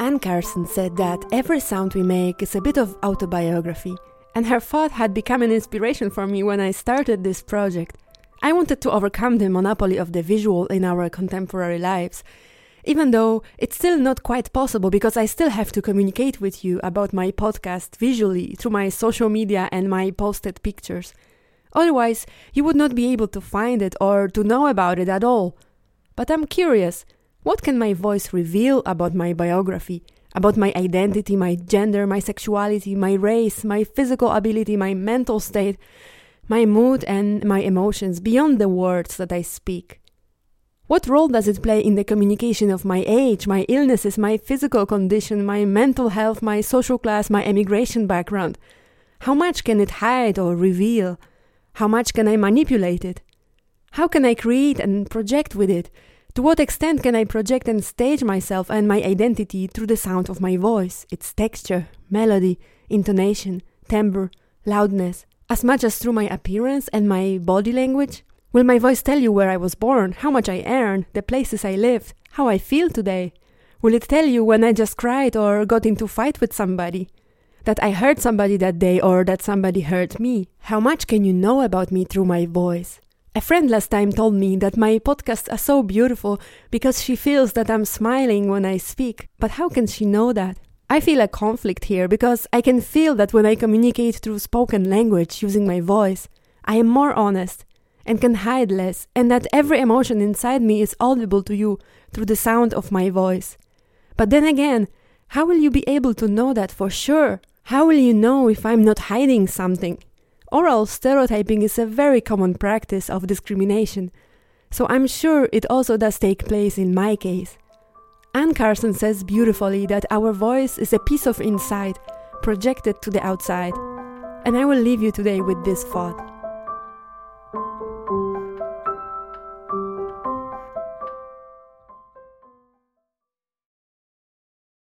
Anne Carson said that every sound we make is a bit of autobiography, and her thought had become an inspiration for me when I started this project. I wanted to overcome the monopoly of the visual in our contemporary lives, even though it's still not quite possible because I still have to communicate with you about my podcast visually through my social media and my posted pictures. Otherwise, you would not be able to find it or to know about it at all. But I'm curious what can my voice reveal about my biography, about my identity, my gender, my sexuality, my race, my physical ability, my mental state, my mood, and my emotions beyond the words that I speak? What role does it play in the communication of my age, my illnesses, my physical condition, my mental health, my social class, my emigration background? How much can it hide or reveal? How much can I manipulate it? How can I create and project with it? To what extent can I project and stage myself and my identity through the sound of my voice, its texture, melody, intonation, timbre, loudness, as much as through my appearance and my body language? Will my voice tell you where I was born, how much I earn, the places I lived, how I feel today? Will it tell you when I just cried or got into fight with somebody? That I hurt somebody that day or that somebody hurt me? How much can you know about me through my voice? A friend last time told me that my podcasts are so beautiful because she feels that I'm smiling when I speak. But how can she know that? I feel a conflict here because I can feel that when I communicate through spoken language using my voice, I am more honest and can hide less, and that every emotion inside me is audible to you through the sound of my voice. But then again, how will you be able to know that for sure? How will you know if I'm not hiding something? Oral stereotyping is a very common practice of discrimination, so I'm sure it also does take place in my case. Anne Carson says beautifully that our voice is a piece of inside projected to the outside, and I will leave you today with this thought.